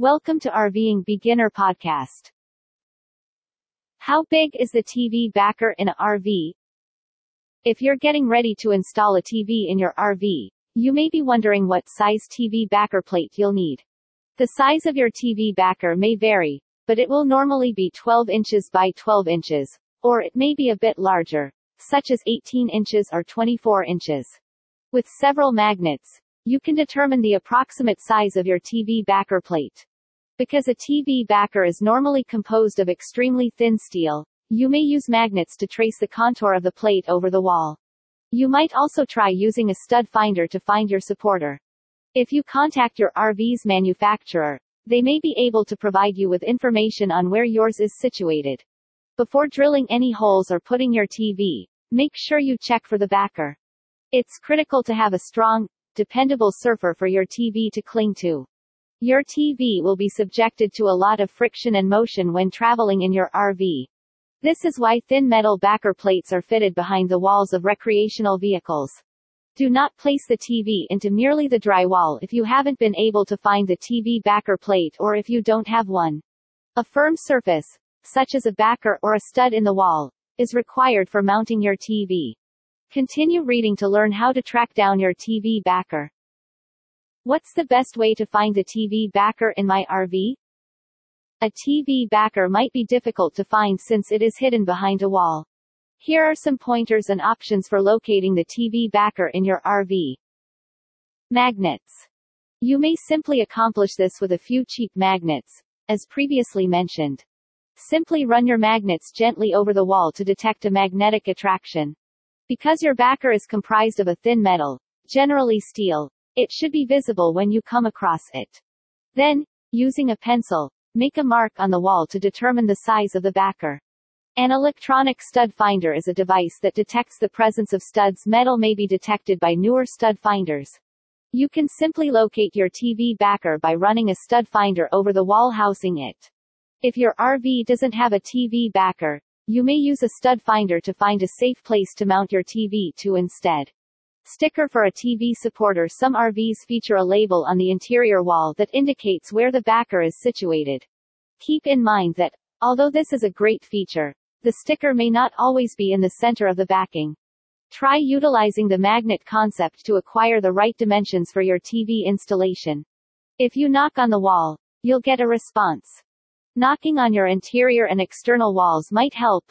Welcome to RVing Beginner Podcast. How big is the TV backer in a RV? If you're getting ready to install a TV in your RV, you may be wondering what size TV backer plate you'll need. The size of your TV backer may vary, but it will normally be 12 inches by 12 inches, or it may be a bit larger, such as 18 inches or 24 inches. With several magnets, you can determine the approximate size of your TV backer plate. Because a TV backer is normally composed of extremely thin steel, you may use magnets to trace the contour of the plate over the wall. You might also try using a stud finder to find your supporter. If you contact your RV's manufacturer, they may be able to provide you with information on where yours is situated. Before drilling any holes or putting your TV, make sure you check for the backer. It's critical to have a strong, dependable surfer for your TV to cling to. Your TV will be subjected to a lot of friction and motion when traveling in your RV. This is why thin metal backer plates are fitted behind the walls of recreational vehicles. Do not place the TV into merely the drywall if you haven't been able to find the TV backer plate or if you don't have one. A firm surface, such as a backer or a stud in the wall, is required for mounting your TV. Continue reading to learn how to track down your TV backer. What's the best way to find a TV backer in my RV? A TV backer might be difficult to find since it is hidden behind a wall. Here are some pointers and options for locating the TV backer in your RV. Magnets. You may simply accomplish this with a few cheap magnets, as previously mentioned. Simply run your magnets gently over the wall to detect a magnetic attraction. Because your backer is comprised of a thin metal, generally steel, it should be visible when you come across it. Then, using a pencil, make a mark on the wall to determine the size of the backer. An electronic stud finder is a device that detects the presence of studs. Metal may be detected by newer stud finders. You can simply locate your TV backer by running a stud finder over the wall housing it. If your RV doesn't have a TV backer, you may use a stud finder to find a safe place to mount your TV to instead. Sticker for a TV supporter Some RVs feature a label on the interior wall that indicates where the backer is situated. Keep in mind that, although this is a great feature, the sticker may not always be in the center of the backing. Try utilizing the magnet concept to acquire the right dimensions for your TV installation. If you knock on the wall, you'll get a response. Knocking on your interior and external walls might help,